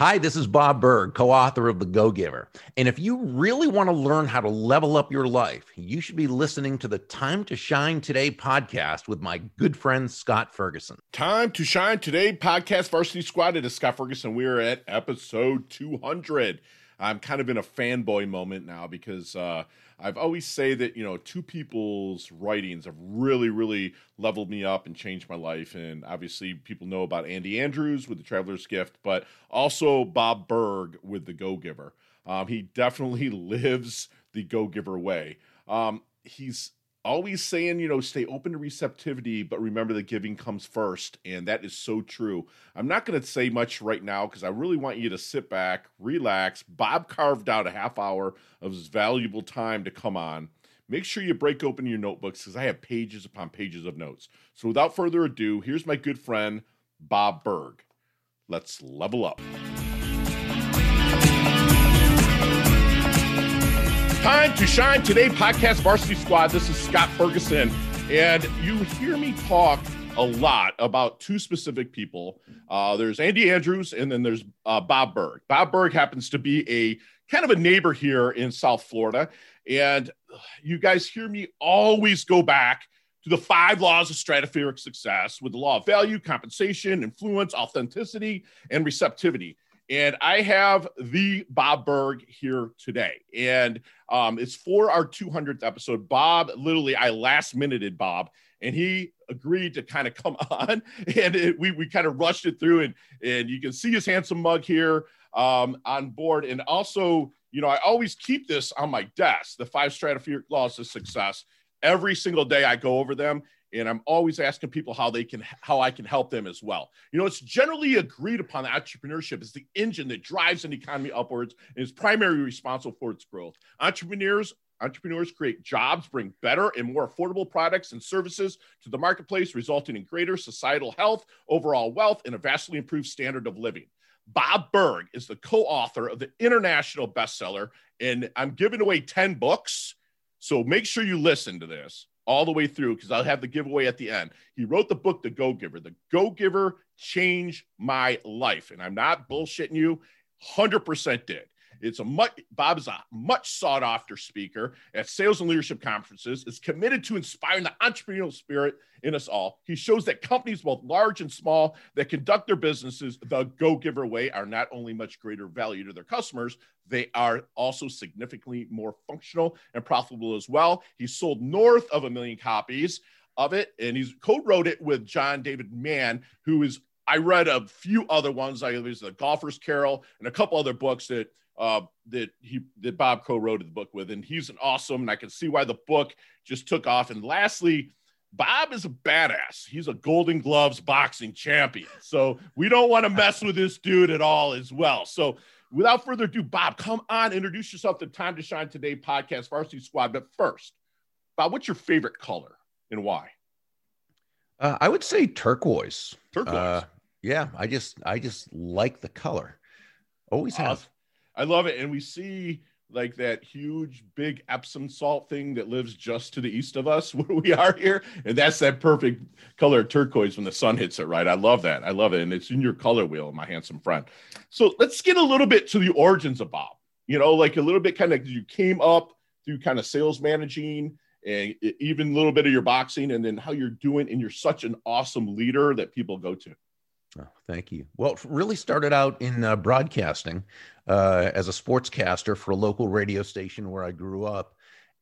Hi, this is Bob Burg, co author of The Go Giver. And if you really want to learn how to level up your life, you should be listening to the Time to Shine Today podcast with my good friend Scott Ferguson. Time to Shine Today podcast, Varsity Squad. It is Scott Ferguson. We are at episode 200. I'm kind of in a fanboy moment now because uh, I've always say that you know two people's writings have really, really leveled me up and changed my life. And obviously, people know about Andy Andrews with the Traveler's Gift, but also Bob Burg with the Go Giver. Um, he definitely lives the Go Giver way. Um, he's always saying, you know, stay open to receptivity, but remember that giving comes first. And that is so true. I'm not going to say much right now because I really want you to sit back, relax. Bob carved out a half hour of his valuable time to come on. Make sure you break open your notebooks because I have pages upon pages of notes. So without further ado, here's my good friend, Bob Burg. Let's level up. Time to shine today, podcast varsity squad. This is Scott Ferguson, and you hear me talk a lot about two specific people. Uh, there's Andy Andrews, and then there's uh, Bob Burg. Bob Burg happens to be a kind of a neighbor here in South Florida, and you guys hear me always go back to the five laws of stratospheric success with the law of value, compensation, influence, authenticity, and receptivity. And I have the Bob Burg here today. And um, it's for our 200th episode. Bob, literally, I last minuted Bob, and he agreed to kind of come on. And it, we, we kind of rushed it through. And, and you can see his handsome mug here um, on board. And also, you know, I always keep this on my desk the five stratospheric laws of success. Every single day I go over them and I'm always asking people how they can how I can help them as well. You know, it's generally agreed upon that entrepreneurship is the engine that drives an economy upwards and is primarily responsible for its growth. Entrepreneurs entrepreneurs create jobs, bring better and more affordable products and services to the marketplace, resulting in greater societal health, overall wealth, and a vastly improved standard of living. Bob Burg is the co-author of the international bestseller, and I'm giving away 10 books. So make sure you listen to this all the way through because I'll have the giveaway at the end. He wrote the book, The Go Giver. The Go Giver changed my life. And I'm not bullshitting you, 100% did. It's a much Bob is a much sought after speaker at sales and leadership conferences. Is committed to inspiring the entrepreneurial spirit in us all. He shows that companies, both large and small, that conduct their businesses the go giver way are not only much greater value to their customers, they are also significantly more functional and profitable as well. He sold north of a million copies of it, and he's co-wrote it with John David Mann, who is I read a few other ones. I there's the Golfer's Carol and a couple other books that uh, that he that Bob co-wrote the book with, and he's an awesome. And I can see why the book just took off. And lastly, Bob is a badass. He's a Golden Gloves boxing champion, so we don't want to mess with this dude at all as well. So. Without further ado, Bob, come on, introduce yourself to Time to Shine Today podcast, Varsity Squad. But first, Bob, what's your favorite color and why? Uh, I would say turquoise. Turquoise. Uh, yeah, I just I just like the color. Always have. I love it. And we see like that huge big Epsom salt thing that lives just to the east of us where we are here. And that's that perfect color turquoise when the sun hits it, right? I love that. I love it. And it's in your color wheel, my handsome friend. So let's get a little bit to the origins of Bob. You know, like a little bit kind of you came up through kind of sales managing and even a little bit of your boxing and then how you're doing. And you're such an awesome leader that people go to. Oh, thank you. Well, really started out in uh, broadcasting uh, as a sportscaster for a local radio station where I grew up.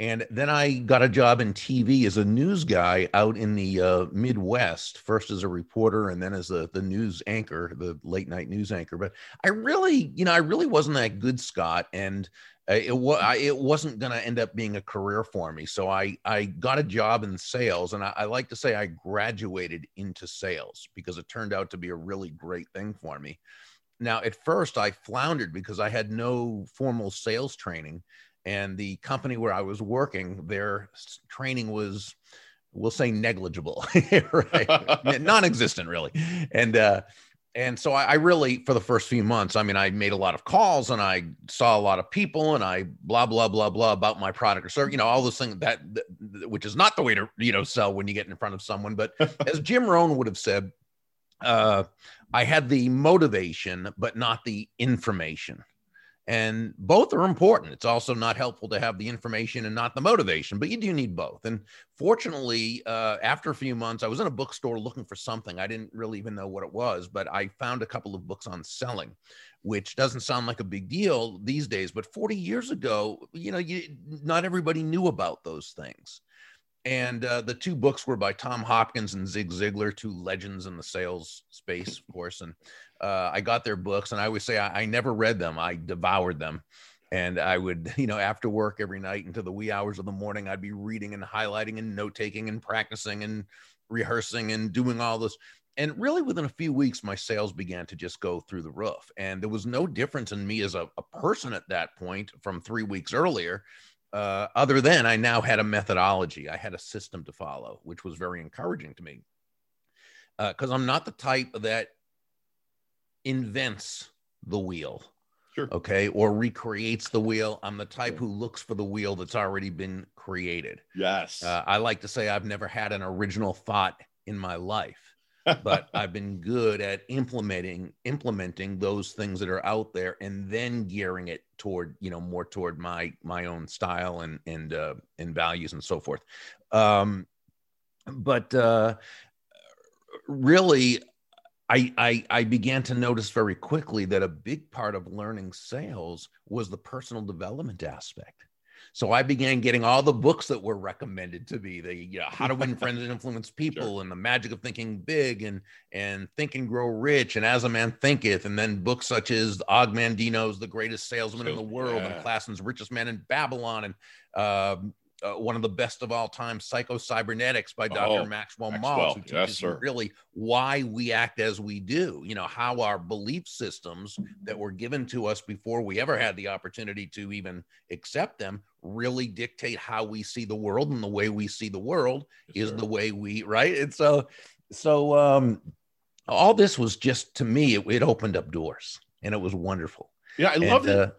And then I got a job in TV as a news guy out in the uh, Midwest, first as a reporter and then as a, the news anchor, the late night news anchor. But I really, you know, I really wasn't that good, Scott. And uh, it, was it wasn't going to end up being a career for me. So I, I got a job in sales. And I, I like to say I graduated into sales because it turned out to be a really great thing for me. Now, at first, I floundered because I had no formal sales training. And the company where I was working, their training was, we'll say, negligible, right? non existent, really. And, uh, and so I, I, really for the first few months i mean i made a lot of calls and i saw a lot of people and i blah blah blah blah about my product or service you know all those things that, that which is not the way to you know sell when you get in front of someone but as jim rohn would have said uh, I had the motivation, but not the information. And both are important. It's also not helpful to have the information and not the motivation, but you do need both. And fortunately, uh, after a few months, I was in a bookstore looking for something. I didn't really even know what it was, but I found a couple of books on selling, which doesn't sound like a big deal these days. But 40 years ago, you know, you, not everybody knew about those things. And uh, the two books were by Tom Hopkins and Zig Ziglar, two legends in the sales space, of course. And uh, I got their books, and I always say I, I, never read them. I devoured them, and I would, you know, after work every night into the wee hours of the morning, I'd be reading and highlighting and note taking and practicing and rehearsing and doing all this. And really, within a few weeks, my sales began to just go through the roof, and there was no difference in me as a, a person at that point from three weeks earlier uh, other than I now had a methodology, I had a system to follow, which was very encouraging to me. Because uh, I'm not the type that invents the wheel, sure. okay, or recreates the wheel. I'm the type who looks for the wheel that's already been created. Yes. Uh, I like to say I've never had an original thought in my life but I've been good at implementing implementing those things that are out there and then gearing it toward you know more toward my my own style and and uh, and values and so forth. Um, but uh, really, I, I I began to notice very quickly that a big part of learning sales was the personal development aspect. So I began getting all the books that were recommended to me. The you know, How to Win Friends and Influence People, sure. and The Magic of Thinking Big, and and Think and Grow Rich, and As a Man Thinketh, and then books such as Og Mandino's The Greatest Salesman in the World, yeah. and Clason's Richest Man in Babylon, and um, uh, one of the best of all time, Psycho Cybernetics by Dr. Oh, Maxwell, Maxwell Maltz, who teaches yes, really why we act as we do. You know, how our belief systems that were given to us before we ever had the opportunity to even accept them really dictate how we see the world, and the way we see the world yes, is sir. the way we right. And so, so um, all this was just to me, it, it opened up doors, and it was wonderful. Yeah, I love it. Uh,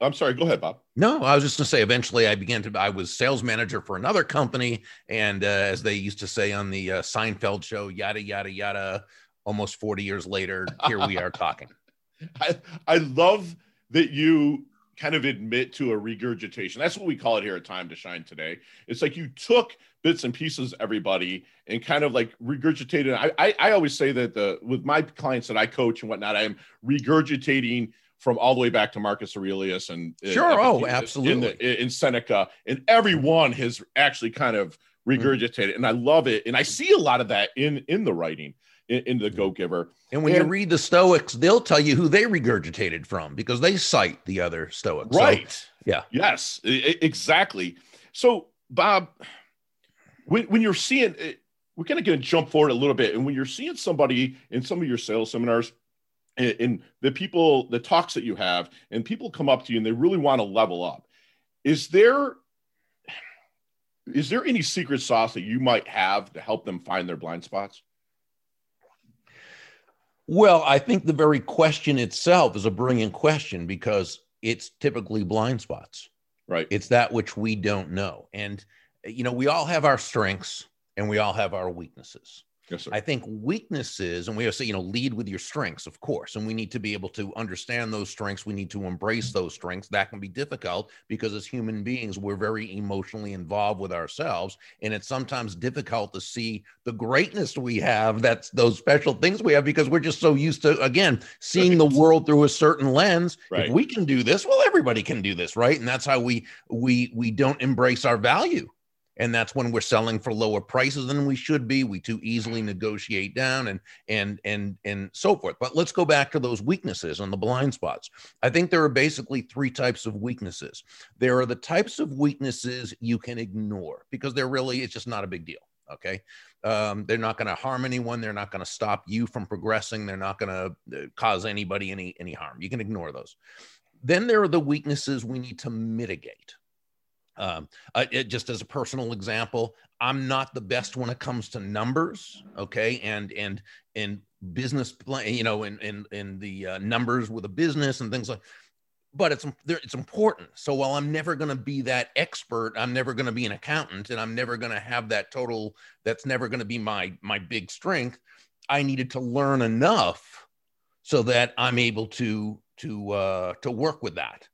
I'm sorry. Go ahead, Bob. No, I was just going to say. Eventually, I began to. I was sales manager for another company, and uh, as they used to say on the uh, Seinfeld show, yada yada yada. Almost 40 years later, here we are talking. I I love that you kind of admit to a regurgitation. That's what we call it here at Time to Shine today. It's like you took bits and pieces, everybody, and kind of like regurgitated. I, I, I always say that the with my clients that I coach and whatnot, I am regurgitating from all the way back to Marcus Aurelius and sure, oh, absolutely, in, the, in Seneca, and everyone has actually kind of regurgitated, mm and I love it, and I see a lot of that in in the writing in, in the Go Giver. And when and, you read the Stoics, they'll tell you who they regurgitated from because they cite the other Stoics. Right. So, yeah. Yes. Exactly. So, Bob, when when you're seeing, we're kind of going to jump forward a little bit, and when you're seeing somebody in some of your sales seminars and the people the talks that you have and people come up to you and they really want to level up. Is there is there any secret sauce that you might have to help them find their blind spots? Well i think the very question itself is a brilliant question because it's typically blind spots. Right. It's that which we don't know. And you know we all have our strengths and we all have our weaknesses Yes, sir. I think weaknesses, and we have say, you know, lead with your strengths, of course. And we need to be able to understand those strengths. We need to embrace those strengths. That can be difficult because as human beings, we're very emotionally involved with ourselves. And it's sometimes difficult to see the greatness we have, that's those special things we have, because we're just so used to, again, seeing the world through a certain lens. Right. If we can do this, well, everybody can do this, right? And that's how we we we don't embrace our value and that's when we're selling for lower prices than we should be. We too easily negotiate down and and and and so forth. But let's go back to those weaknesses and the blind spots. I think there are basically three types of weaknesses. There are the types of weaknesses you can ignore because they're really it's just not a big deal okay? Um, they're not going to harm anyone. They're not going to stop you from progressing. They're not going to uh, cause anybody any any harm. You can ignore those. Then there are the weaknesses we need to mitigate um, uh, it, just as a personal example, I'm not the best when it comes to numbers. Okay, and and and business plan, you know, in in in the uh, numbers with a business and things like. But it's it's important. So while I'm never going to be that expert, I'm never going to be an accountant, and I'm never going to have that total. That's never going to be my my big strength. I needed to learn enough so that I'm able to to uh, to work with that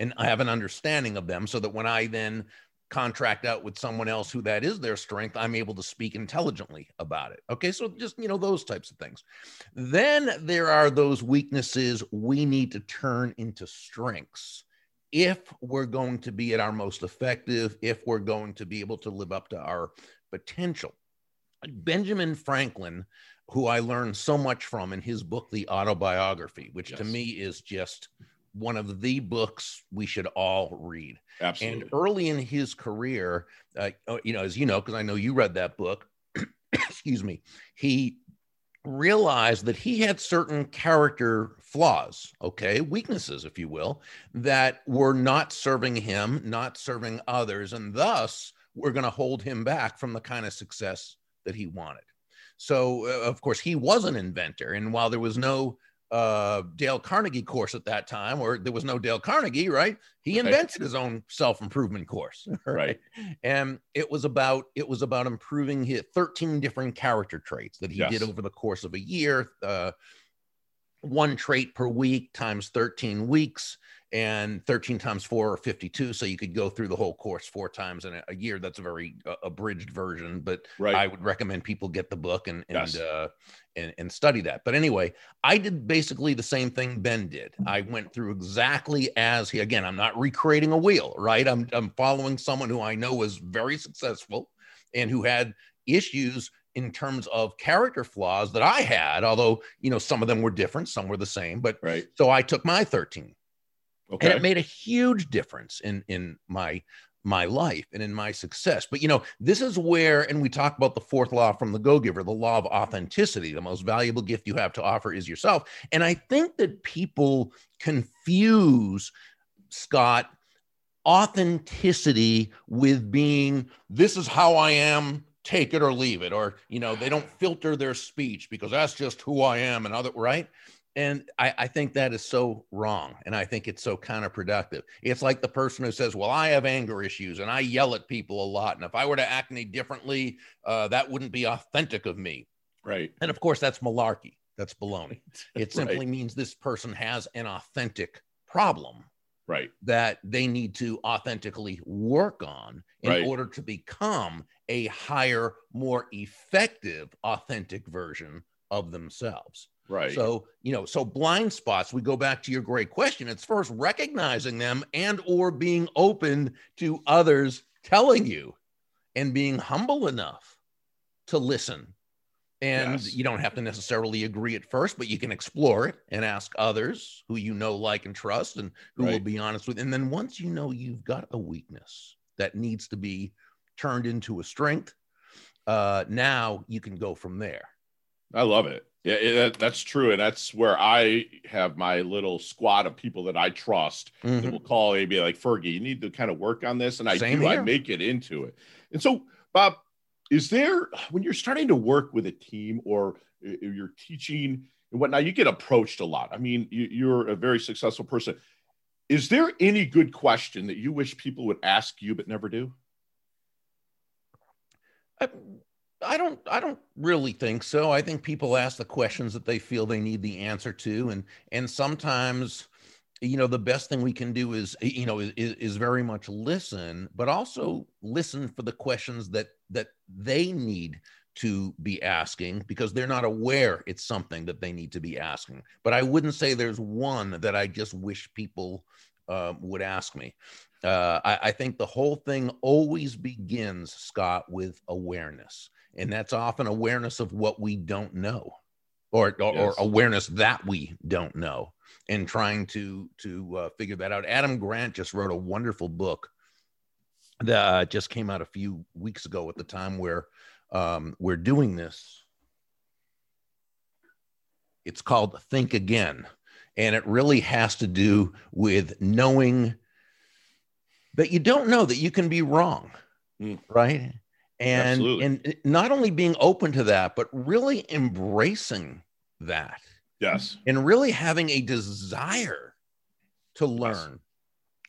and I have an understanding of them, so that when I then contract out with someone else who that is their strength, I'm able to speak intelligently about it. Okay, so just you know those types of things. Then there are those weaknesses we need to turn into strengths if we're going to be at our most effective, if we're going to be able to live up to our potential. Benjamin Franklin, who I learned so much from in his book, The Autobiography, which yes. to me is just one of the books we should all read. Absolutely. And early in his career, uh, oh, you know, as you know, because I know you read that book, excuse me, he realized that he had certain character flaws, okay, weaknesses, if you will, that were not serving him, not serving others, and thus were going to hold him back from the kind of success that he wanted. So, uh, of course, he was an inventor, and while there was no uh, Dale Carnegie course at that time, or there was no Dale Carnegie, right? He invented his own self improvement course, right? right? And it was about it was about improving his 13 different character traits that he yes. did over the course of a year, uh, one trait per week times 13 weeks and 13 times four or 52 so you could go through the whole course four times in a year that's a very uh, abridged version but right. i would recommend people get the book and and, yes. uh, and and study that but anyway i did basically the same thing ben did i went through exactly as he again i'm not recreating a wheel right i'm, I'm following someone who i know was very successful and who had issues in terms of character flaws that I had, although you know some of them were different, some were the same. But right. so I took my 13 Okay. And it made a huge difference in in my my life and in my success. But you know, this is where, and we talk about the fourth law from the Go Giver, the law of authenticity. The most valuable gift you have to offer is yourself. And I think that people confuse Scott authenticity with being this is how I am, take it or leave it, or you know, they don't filter their speech because that's just who I am, and other right and I, I, think that is so wrong and i think it's so counterproductive. It's like the person who says well i have anger issues and i yell at people a lot and if i were to act any differently uh, that wouldn't be authentic of me. Right. And of course that's malarkey. That's baloney. It simply right. means this person has an authentic problem right. that they need to authentically work on in right. order to become a higher more effective authentic version of themselves Right. So, you know, so blind spots, we go back to your great question. It's first recognizing them and or being open to others telling you and being humble enough to listen. And yes. you don't have to necessarily agree at first, but you can explore it and ask others who you know, like, and trust, and who right. will be honest with. And then once you know you've got a weakness that needs to be turned into a strength, uh, now you can go from there. I love it. Yeah, it, that's true, and that's where I have my little squad of people that I trust mm-hmm. that will call and be like, "Fergie, you need to kind of work on this," and I Same do. Here. I make it into it. And so, Bob, is there when you're starting to work with a team or you're teaching and whatnot, you get approached a lot. I mean, you, you're a very successful person. Is there any good question that you wish people would ask you but never do? I, I don't I don't really think so. I think people ask the questions that they feel they need the answer to and and sometimes you know the best thing we can do is you know is, is very much listen but also listen for the questions that that they need to be asking because they're not aware it's something that they need to be asking. But i wouldn't say there's one that i just wish people uh, would ask me. Uh, I, I think the whole thing always begins scott with awareness and that's often awareness of what we don't know or or, yes. or awareness that we don't know and trying to to uh, figure that out adam grant just wrote a wonderful book that uh, just came out a few weeks ago at the time where um, we're doing this it's called think again and it really has to do with knowing that you don't know that you can be wrong mm. right and Absolutely. and not only being open to that but really embracing that yes and really having a desire to learn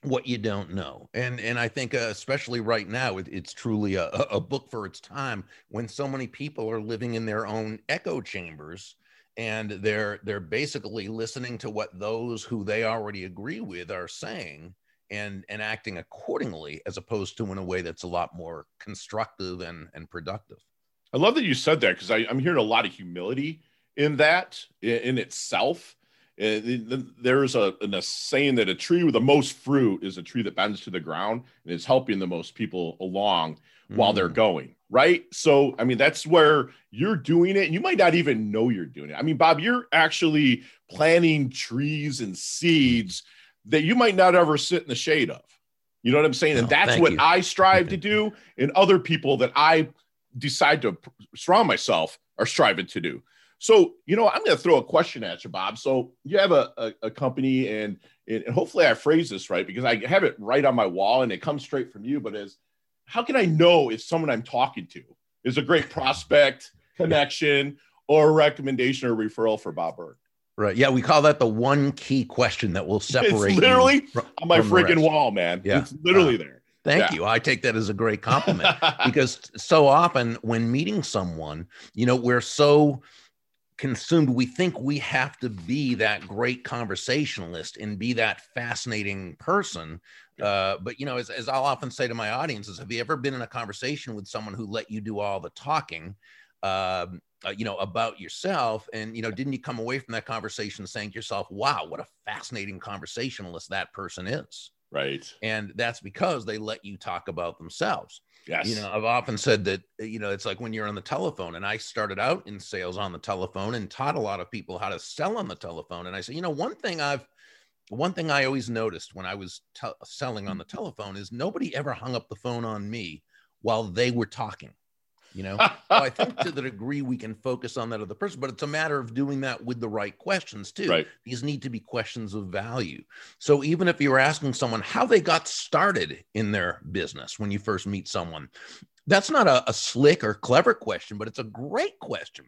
yes. what you don't know and and i think uh, especially right now it, it's truly a, a book for its time when so many people are living in their own echo chambers and they're they're basically listening to what those who they already agree with are saying and and acting accordingly as opposed to in a way that's a lot more constructive and and productive i love that you said that because i'm hearing a lot of humility in that in, in itself there's a, a, saying that a tree with the most fruit is a tree that bends to the ground and is helping the most people along mm. while they're mm. going right so i mean that's where you're doing it and you might not even know you're doing it i mean bob you're actually planting trees and seeds that you might not ever sit in the shade of you know what i'm saying and that's what you. i strive to do and other people that i decide to surround myself are striving to do so, you know, I'm going to throw a question at you, Bob. So, you have a, a, a company, and, and hopefully I phrase this right because I have it right on my wall and it comes straight from you. But as how can I know if someone I'm talking to is a great prospect, connection, or recommendation or referral for Bob Burg? Right. Yeah, we call that the one key question that will separate. It's literally from, on my freaking wall, man. Yeah. It's literally uh, there. Thank yeah. you. I take that as a great compliment because so often when meeting someone, you know, we're so consumed we think we have to be that great conversationalist and be that fascinating person uh, but you know as, as i'll often say to my audiences have you ever been in a conversation with someone who let you do all the talking um, uh, you know about yourself and you know didn't you come away from that conversation saying to yourself wow what a fascinating conversationalist that person is right and that's because they let you talk about themselves Yes. You know, I've often said that, you know, it's like when you're on the telephone, and I started out in sales on the telephone and taught a lot of people how to sell on the telephone. And I said, you know, one thing I've, one thing I always noticed when I was te- selling on the telephone is nobody ever hung up the phone on me while they were talking you know? So i think to the degree we can focus on that other person but it's a matter of doing that with the right questions too. Right. these need to be questions of value. So even if you're asking someone how they got started in their business when you first meet someone that's not a, a slick or clever question but it's a great question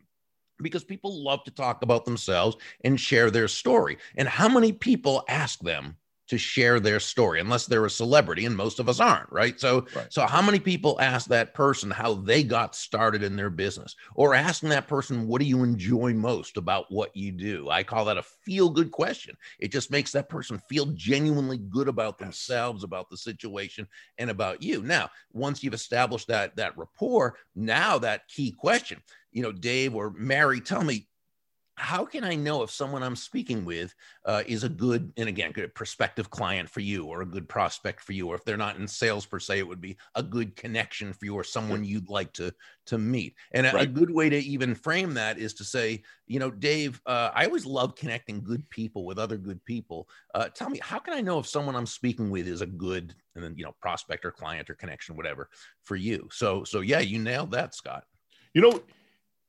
because people love to talk about themselves and share their story. And how many people ask them to share their story unless they're a celebrity and most of us aren't right? So right. so how many people ask that person how they got started in their business? Or asking that person what do you enjoy most about what you do? I call that a feel good question. It just makes that person feel genuinely good about themselves about the situation and about you. Now once you've established that that rapport now that key question you know dave or mary tell me how can I know if someone I'm speaking with uh, is a good, and again, good prospective client for you or a good prospect for you, or if they're not in sales per se, it would be a good connection for you or someone you'd like to to meet. And a, right. a good way to even frame that is to say, you know, Dave, uh, I always love connecting good people with other good people. Uh, tell me, how can I know if someone I'm speaking with is a good, and then you know, prospect or client or connection, whatever, for you? So, so yeah, you nailed that, Scott. You know,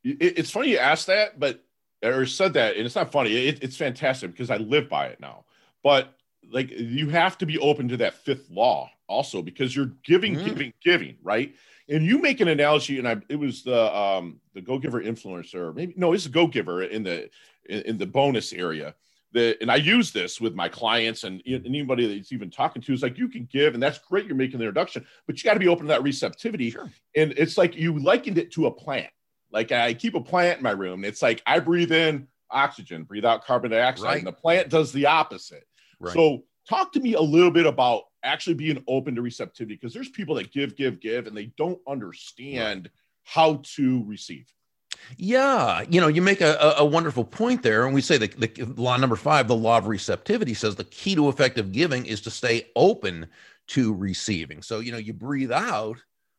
it, it's funny you asked that, but or said that, and it's not funny. It, it's fantastic because I live by it now. But like, you have to be open to that fifth law also because you're giving, mm. giving, giving, right? And you make an analogy, and I it was the um the Go Giver influencer, maybe no, it's a Go Giver in the in, in the bonus area. The, and I use this with my clients and anybody that's even talking to is like you can give and that's great you're making the introduction but you got to be open to that receptivity sure. and it's like you likened it to a plant like I keep a plant in my room. It's like I breathe in oxygen, breathe out carbon dioxide, right. and the plant does the opposite. Right. So talk to me a little bit about actually being open to receptivity because there's people that give, give, give, and they don't understand how to receive. Yeah, you know, you make a, a wonderful point there, and we say that the law number five, the law of receptivity, says the key to effective giving is to stay open to receiving. So you know, you breathe out,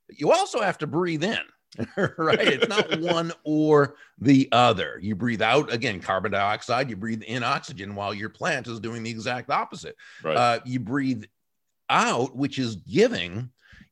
you also have to breathe in. right? It's not one or the other. You breathe out again carbon dioxide, you breathe in oxygen while your plant is doing the exact opposite. Right. Uh, you breathe out, which is giving,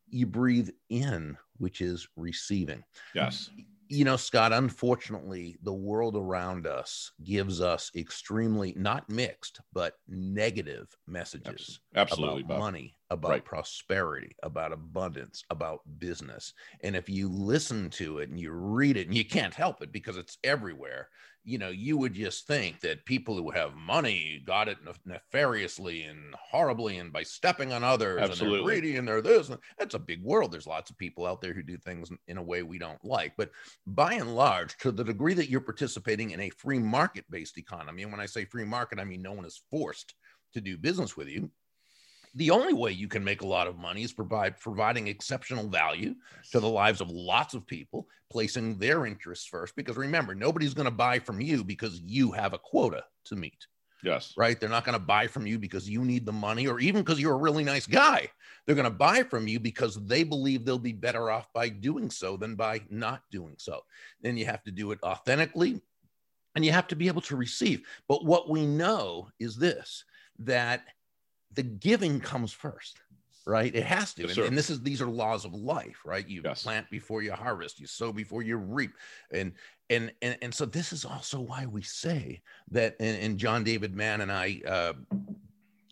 you breathe in, which is receiving. Yes you know, Scott, unfortunately, the world around us gives us extremely not mixed, but negative messages Absolutely, about Bob. money, about right. prosperity, about abundance, about business. And if you listen to it and you read it, and you can't help it because it's everywhere, you know, you would just think that people who have money got it nefariously and horribly and by stepping on others Absolutely. and they're greedy and they're this. That's a big world. There's lots of people out there who do things in a way we don't like. But by and large, to the degree that you're participating in a free market based economy, and when I say free market, I mean no one is forced to do business with you the only way you can make a lot of money is provide providing exceptional value to the lives of lots of people, placing their interests first. Because remember, nobody's going to buy from you because you have a quota to meet. Yes. Right. They're not going to buy from you because you need the money or even because you're a really nice guy. They're going to buy from you because they believe they'll be better off by doing so than by not doing so. Then you have to do it authentically and you have to be able to receive. But what we know is this that the giving comes first right? It has to yes, and, and, this is these are laws of life right? You yes. plant before you harvest you sow before you reap and and and, and so this is also why we say that and, and john david mann and i uh,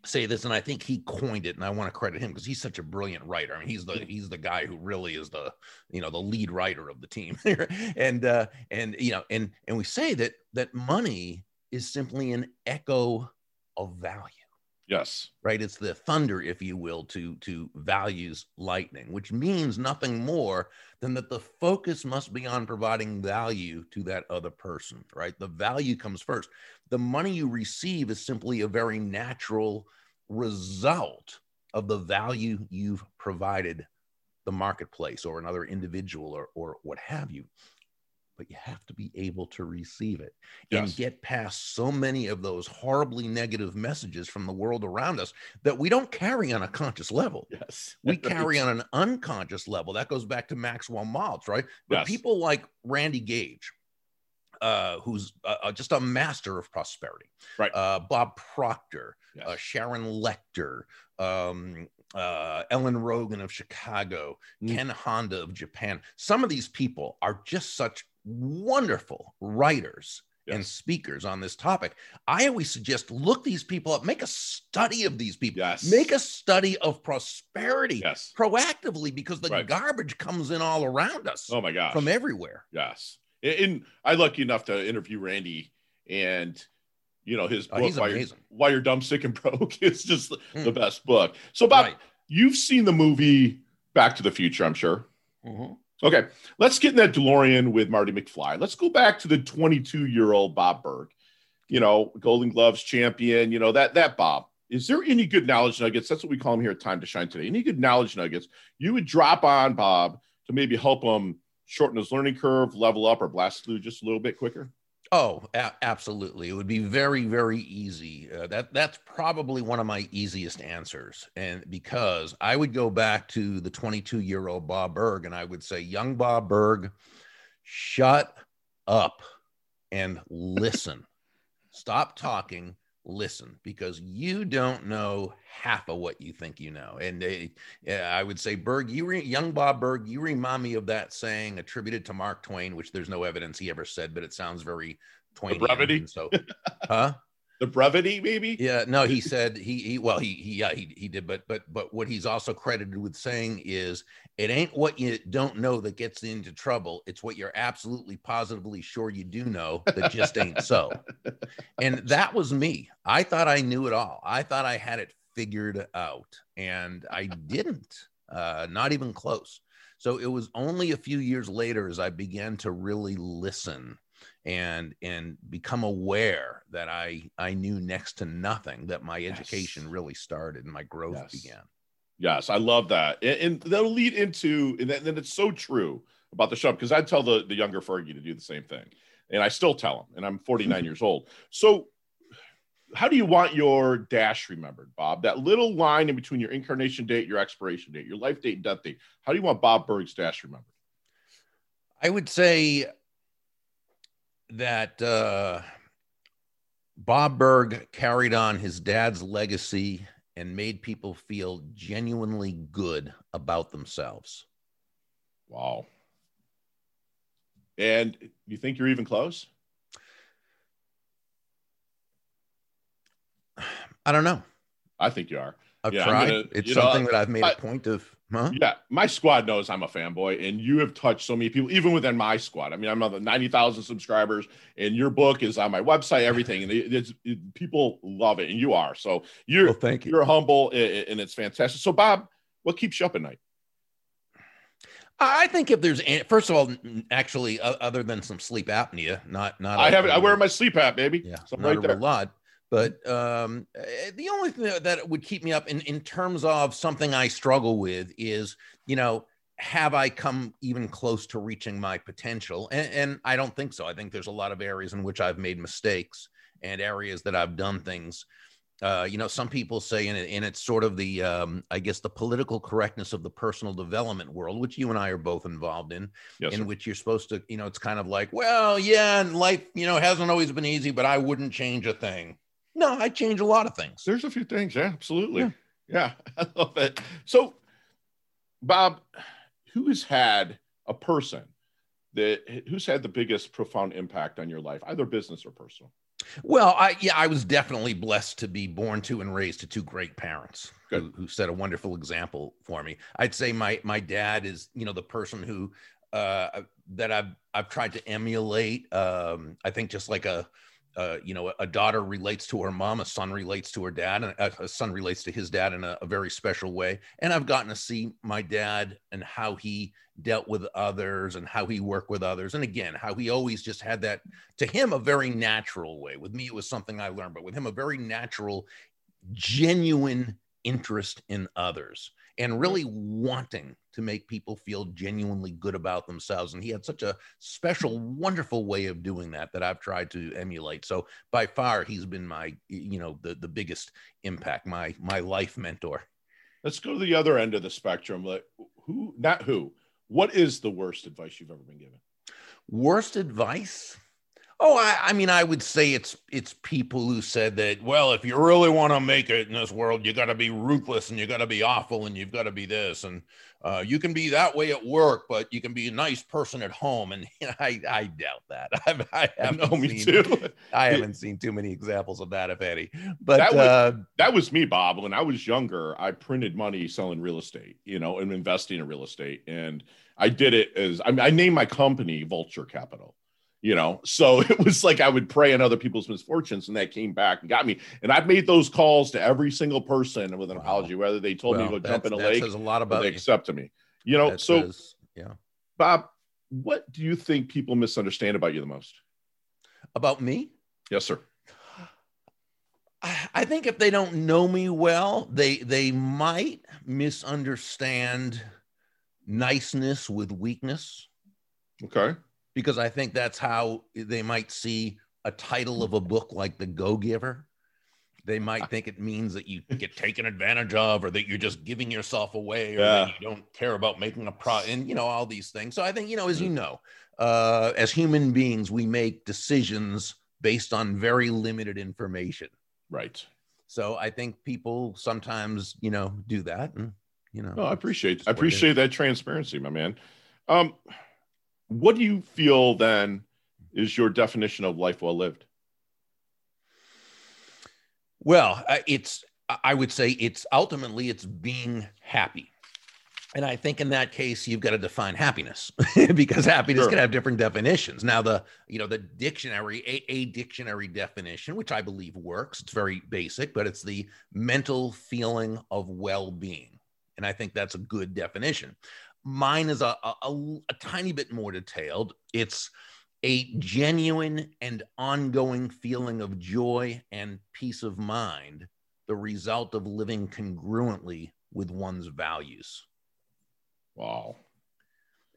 say this and i think he coined it and i want to credit him because he's such a brilliant writer. I mean he's the he's the guy who really is the you know the lead writer of the team and uh and you know and and we say that that money is simply an echo of value Yes. Right. It's the thunder, if you will, to to values lightning, which means nothing more than that the focus must be on providing value to that other person. Right. The value comes first. The money you receive is simply a very natural result of the value you've provided the marketplace or another individual or, or what have you but you have to be able to receive it yes. and get past so many of those horribly negative messages from the world around us that we don't carry on a conscious level. Yes. We carry on an unconscious level. That goes back to Maxwell Maltz, right? But yes. people like Randy Gage, uh, who's uh, uh, just a master of prosperity, right? Uh, Bob Proctor, yes. Uh, Sharon Lechter, um, uh, Ellen Rogin of Chicago, mm. Ken Honda of Japan. Some of these people are just such wonderful writers yes. and speakers on this topic. I always suggest look these people up, make a study of these people, yes. make a study of prosperity yes. proactively because the right. garbage comes in all around us. Oh my gosh, from everywhere. Yes, and I lucky enough to interview Randy and. You know his oh, book, oh, why, you're, why, you're, Dumb, Sick, and Broke, is just mm. the best book. So, Bob, right. you've seen the movie Back to the Future, I'm sure. Mm-hmm. Okay, let's get in that DeLorean with Marty McFly. Let's go back to the 22 year old Bob Burg. You know, Golden Gloves champion. You know that that Bob. Is there any good knowledge nuggets? That's what we call him here at Time to Shine today. Any good knowledge nuggets you would drop on Bob to maybe help him shorten his learning curve, level up, or blast through just a little bit quicker? Oh, a- absolutely. It would be very, very easy. Uh, that that's probably one of my easiest answers, and because I would go back to the 22 year old Bob Burg, and I would say, "Young Bob Burg, shut up and listen. Stop talking listen because you don't know half of what you think you know. And uh, I would say, Burg, you re- young Bob Burg, you remind me of that saying attributed to Mark Twain, which there's no evidence he ever said, but it sounds very Twain. So, huh? The brevity maybe? Yeah no he said he, he well he, he yeah he, he did but but but what he's also credited with saying is it ain't what you don't know that gets into trouble. It's what you're absolutely positively sure you do know that just ain't so. And that was me. I thought i knew it all. I thought i had it figured out and i didn't uh not even close. So it was only a few years later as i began to really listen and and become aware that I I knew next to nothing that my education really started and my growth yes. began. Yes, I love that, and, and that'll lead into and then it's so true about the show because I tell the the younger Fergie to do the same thing, and I still tell him, and I'm 49 years old. So, how do you want your dash remembered, Bob? That little line in between your incarnation date, your expiration date, your life date, and death date. How do you want Bob Burg's dash remembered? I would say that uh, Bob Burg carried on his dad's legacy and made people feel genuinely good about themselves. Wow. And you think you're even close? I don't know. I think you are. I've yeah, tried. Gonna, it's something know, that I've made I, a point of Huh? Yeah, my squad knows I'm a fanboy, and you have touched so many people, even within my squad. I mean, I'm on the 90,000 subscribers, and your book is on my website, everything, and it, it's, it, people love it, and you are. So you're, Well, thank you. you're humble, and it's fantastic. So, Bob, what keeps you up at night? I think if there's first of all, actually, other than some sleep apnea, not not. I have it. I wear my sleep hat, baby. Yeah, so I'm not right a there. lot. But um, eh, the only thing that- that would keep me up in, in terms of something I struggle with is, you know, have I come even close to reaching my potential? And, and I don't think so. I think there's a lot of areas in which I've made mistakes and areas that I've done things. Uh, you know, some people say, and, it, and it's sort of the, um, I guess, the political correctness of the personal development world, which you and I are both involved in Yes, in sir. which you're supposed to, you know, it's kind of like, well, yeah, and life, you know, hasn't always been easy, but I wouldn't change a thing. No, I change a lot of things. There's a few things. Yeah, absolutely. Yeah. Yeah, I love it. So, Bob, who has had a person that who's had the biggest profound impact on your life, either business or personal? Well, I yeah, I was definitely blessed to be born to and raised to two great parents who, who set a wonderful example for me. I'd say my my dad is, you know, the person who uh that I've I've tried to emulate. Um, I think just like a uh, you know, a daughter relates to her mom, a son relates to her dad, and a, a son relates to his dad in a, a very special way. And I've gotten to see my dad and how he dealt with others and how he worked with others. And again, how he always just had that, to him, a very natural way. With me, it was something I learned, but with him, a very natural, genuine interest in others and really mm. wanting to make people feel genuinely good about themselves. And he had such a special, mm. wonderful way of doing that that I've tried to emulate. So by far, he's been my, you know, the the biggest impact, my my life mentor. Let's go to the other end of the spectrum. Like who, not who. What is the worst advice you've ever been given? Worst advice? Oh, I, I mean, I would say it's it's people who said that. Well, if you really want to make it in this world, you got to be ruthless and you got to be awful and you've got to be this and uh, you can be that way at work, but you can be a nice person at home. And I I doubt that. I've, I haven't No, me seen, too. I haven't seen too many examples of that, if any. But That was- uh, that was me, Bob. When I was younger, I printed money selling real estate, you know, and investing in real estate. And I did it as I mean, I named my company Vulture Capital, you know. So it was like I would prey on other people's misfortunes, and that came back and got me. And I've made those calls to every single person with an Wow. apology, whether they told me to go jump in a that lake says a lot or about they you. accepted me. You know, That so says- yeah. Bob, what do you think people misunderstand about you the most? About me? Yes, sir. I I think if they don't know me well, they they might misunderstand niceness with weakness Okay. Because I think that's how they might see a title of a book like The Go Giver. They might think it means that you get taken advantage of or that you're just giving yourself away or that Yeah. you don't care about making a pro and you know all these things. So I think you know as you know, uh as human beings we make decisions based on very limited information. Right. So I think people sometimes, you know, do that, and you know. No, I appreciate I appreciate that transparency, my man. Um, what do you feel then is your definition of life well lived? Well, uh, it's I would say it's ultimately it's being happy. And I think in that case, you've got to define happiness because happiness Sure. can have different definitions. Now, the you know the dictionary, a, a dictionary definition, which I believe works. It's very basic, but it's the mental feeling of well-being, and I think that's a good definition. Mine is a, a, a, tiny bit more detailed. It's a genuine and ongoing feeling of joy and peace of mind, the result of living congruently with one's values. Wow.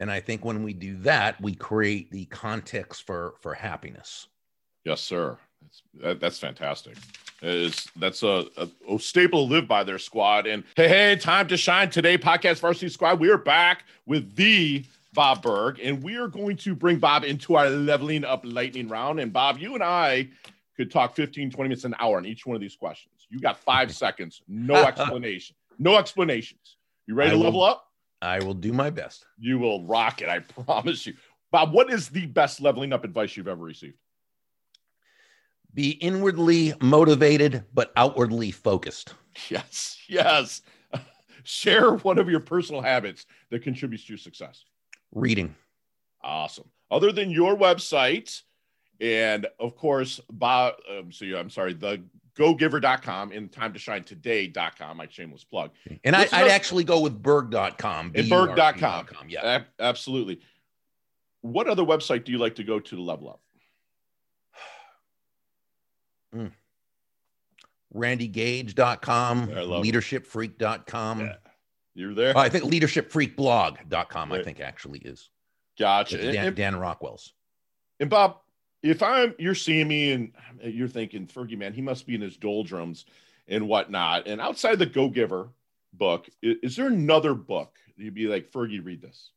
And I think when we do that, we create the context for for happiness. Yes, sir. That's that, that's fantastic. Is that's a, a, a staple to live by their squad. And hey, hey, time to shine today, podcast varsity squad. We are back with the Bob Burg, and we are going to bring Bob into our leveling up lightning round. And Bob, you and I could talk 15, 20 minutes, an hour on each one of these questions. You got five seconds, no explanation, no explanations. You ready to will- level up? I will do my best. You will rock it, I promise you. Bob, what is the best leveling up advice you've ever received? Be inwardly motivated but outwardly focused. Yes, yes. share one of your personal habits that contributes to your success. Reading. Awesome. Other than your website, and of course, Bob, um, so yeah, I'm sorry, the gogiver.com and time to shine today.com, my shameless plug. And I, would actually go with burg.com. And burg.com. Yeah. Absolutely. What other website do you like to go to to level up? Mm. randygage.com, leadershipfreak.com. Yeah. You're there? Oh, I think leadershipfreakblog.com, right. I think actually is. Gotcha. Dan, and, Dan Rockwell's. And Bob, if I'm you're seeing me and you're thinking, Fergie, man, he must be in his doldrums and whatnot. And outside the Go Giver book, is, is there another book you'd be like, Fergie, read this?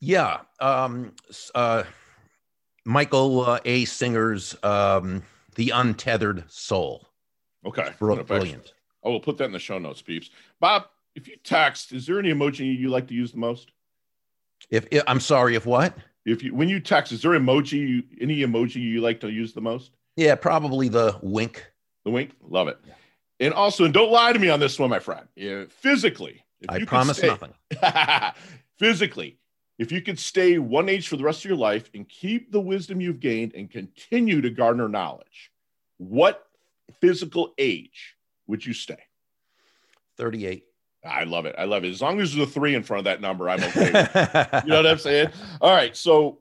Yeah. Um, uh, Michael uh, A. Singer's um, The Untethered Soul. Okay. Brilliant. I will put that in the show notes, peeps. Bob, if you text, is there any emoji you like to use the most? If, if I'm sorry, if what? If you when you text, is there emoji you, any emoji you like to use the most? Yeah, probably the wink. The wink, love it. Yeah. And also, and don't lie to me on this one, my friend. Yeah, physically, I promise stay, nothing. physically, if you could stay one age for the rest of your life and keep the wisdom you've gained and continue to garner knowledge, what physical age would you stay? 38. I love it. I love it. As long as there's a three in front of that number, I'm okay. you know what I'm saying? All right. So,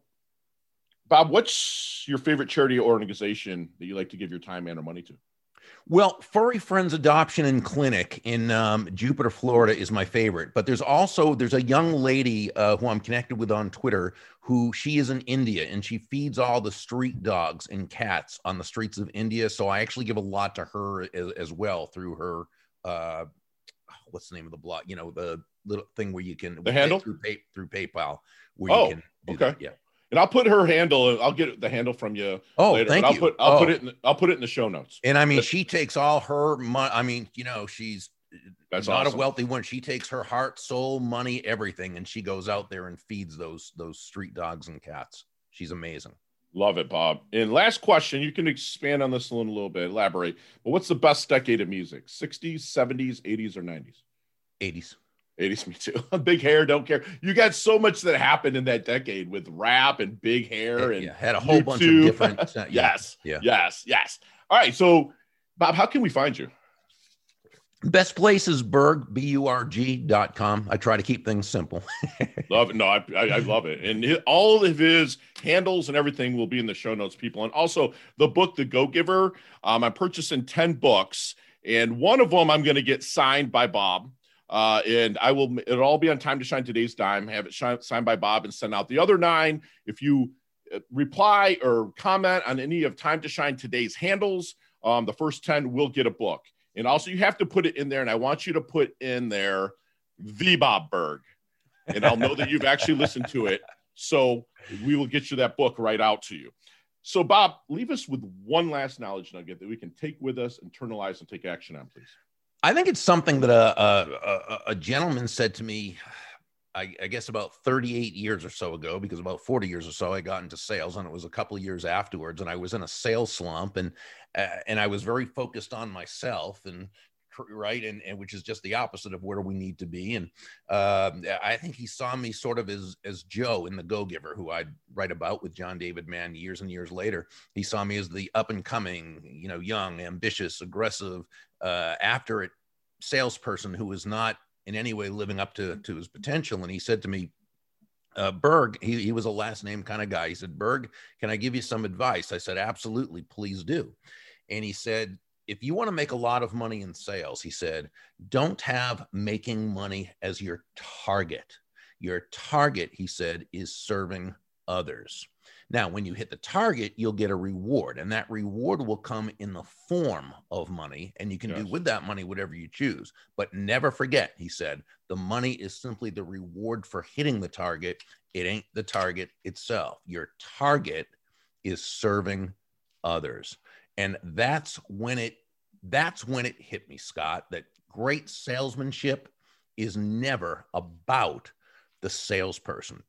Bob, what's your favorite charity or organization that you like to give your time and or money to? Well, Furry Friends Adoption and Clinic in um, Jupiter, Florida is my favorite. But there's also there's a young lady uh, who I'm connected with on Twitter who she is in India and she feeds all the street dogs and cats on the streets of India. So I actually give a lot to her as, as well through her uh, what's the name of the blog? You know, the little thing where you can the handle through pay, through PayPal. Where oh, you can okay, that. yeah. And I'll put her handle. I'll get the handle from you. Oh, later, thank I'll you. Put, I'll oh. put it. In the, I'll put it in the show notes. And I mean, she takes all her money. I mean, you know, she's that's not awesome. a wealthy one. She takes her heart, soul, money, everything, and she goes out there and feeds those those street dogs and cats. She's amazing. Love it, Bob. And last question, you can expand on this a little, a little bit, elaborate. But what's the best decade of music? 60s, 70s, 80s, or 90s? 80s. 80s, me too. big hair, don't care. You got so much that happened in that decade with rap and big hair and yeah, had a whole YouTube. bunch of different. Uh, yeah, yes, yeah, yes, yes. All right, so Bob, how can we find you? Best place is Burg, B-U-R-G dot com. I try to keep things simple. love it. No, I, I, I love it. And it, all of his handles and everything will be in the show notes, people. And also the book, The Go Giver. Um, I'm purchasing 10 books, and one of them I'm going to get signed by Bob. Uh, and I will, it'll all be on Time to Shine Today's Dime, have it shine, signed by Bob and send out the other nine. If you uh, reply or comment on any of Time to Shine Today's handles, um, the first 10 will get a book. And also, you have to put it in there, and I want you to put in there the Bob Burg, and I'll know that you've actually listened to it. So we will get you that book right out to you. So, Bob, leave us with one last knowledge nugget that we can take with us, internalize, and take action on, please. I think it's something that a, a, a gentleman said to me, I, I, guess about 38 years or so ago, because about 40 years or so I got into sales, and it was a couple of years afterwards, and I was in a sales slump, and uh, and I was very focused on myself, and right, and, and which is just the opposite of where we need to be. And uh, I think he saw me sort of as as Joe in the Go Giver, who I'd write about with John David Mann years and years later. He saw me as the up and coming, you know, young, ambitious, aggressive, uh, after it salesperson who was not in any way living up to, to his potential. And he said to me, uh, Burg, he, he was a last name kind of guy. He said, Burg, can I give you some advice? I said, absolutely, please do. And he said, if you want to make a lot of money in sales, he said, don't have making money as your target. Your target, he said, is serving others. Now, when you hit the target, you'll get a reward, and that reward will come in the form of money, and you can yes. do with that money whatever you choose. But never forget, he said, the money is simply the reward for hitting the target. It ain't the target itself. Your target is serving others. And that's when it that's when it hit me, Scott, that great salesmanship is never about the salesperson.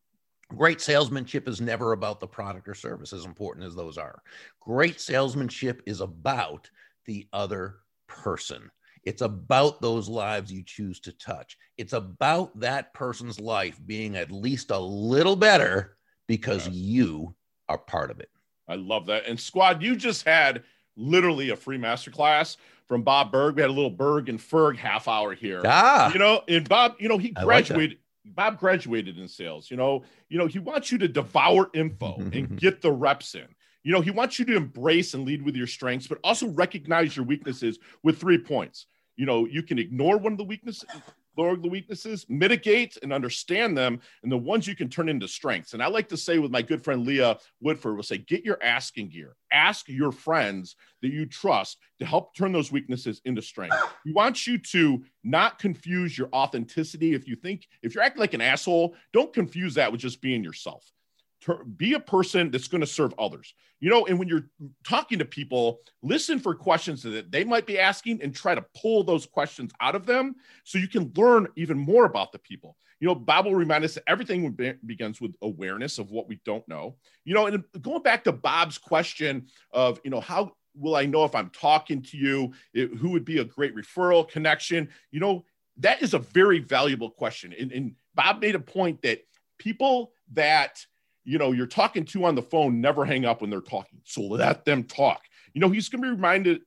Great salesmanship is never about the product or service, as important as those are. Great salesmanship is about the other person. It's about those lives you choose to touch. It's about that person's life being at least a little better because yes. you are part of it. I love that. And squad, you just had literally a free masterclass from Bob Burg. We had a little Burg and Ferg half hour here. Ah. You know, and Bob, you know, he graduated. Like Bob graduated in sales. You know, you know, he wants you to devour info and get the reps in. You know, he wants you to embrace and lead with your strengths, but also recognize your weaknesses with three points. You know, you can ignore one of the weaknesses, ignore the weaknesses, mitigate and understand them, and the ones you can turn into strengths. And I like to say with my good friend Leah Woodford, will say, get your asking gear. Ask your friends that you trust to help turn those weaknesses into strength. We want you to not confuse your authenticity. If you think, if you're acting like an asshole, don't confuse that with just being yourself be a person that's going to serve others. You know and when you're talking to people listen for questions that they might be asking and try to pull those questions out of them so you can learn even more about the people. You know bob will remind us that everything begins with awareness of what we don't know. You know and going back to bob's question of you know how will i know if i'm talking to you? It, who would be a great referral connection? You know that is a very valuable question. And, and bob made a point that people that you know, you're talking to on the phone, never hang up when they're talking. So let them talk. You know, he's going to be reminded,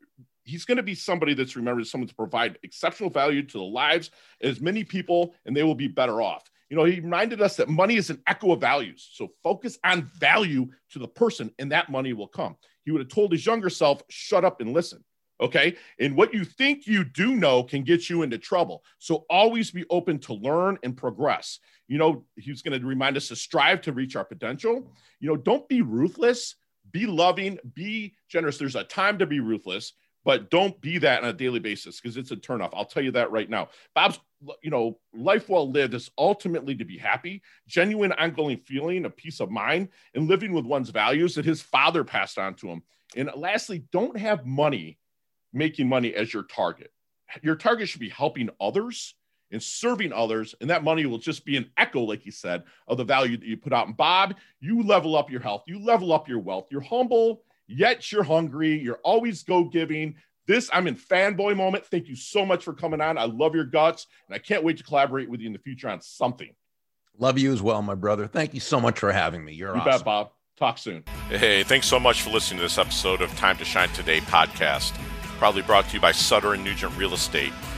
he's going to be somebody that's remembered someone to provide exceptional value to the lives as many people, and they will be better off. You know, he reminded us that money is an echo of values. So focus on value to the person, and that money will come. He would have told his younger self, shut up and listen. Okay. And what you think you do know can get you into trouble. So always be open to learn and progress. You know, he's going to remind us to strive to reach our potential. You know, don't be ruthless, be loving, be generous. There's a time to be ruthless, but don't be that on a daily basis because it's a turnoff. I'll tell you that right now. Bob's, you know, life well lived is ultimately to be happy, genuine, ongoing feeling of peace of mind, and living with one's values that his father passed on to him. And lastly, don't have money making money as your target. Your target should be helping others and serving others, and that money will just be an echo, like you said, of the value that you put out. And Bob, you level up your health, you level up your wealth. You're humble, yet you're hungry. You're always go giving. This, I'm in fanboy moment. Thank you so much for coming on. I love your guts, and I can't wait to collaborate with you in the future on something. Love you as well, my brother. Thank you so much for having me. You're you awesome. bet, Bob. Talk soon. Hey, thanks so much for listening to this episode of Time to Shine Today podcast proudly brought to you by Sutter and Nugent Real Estate,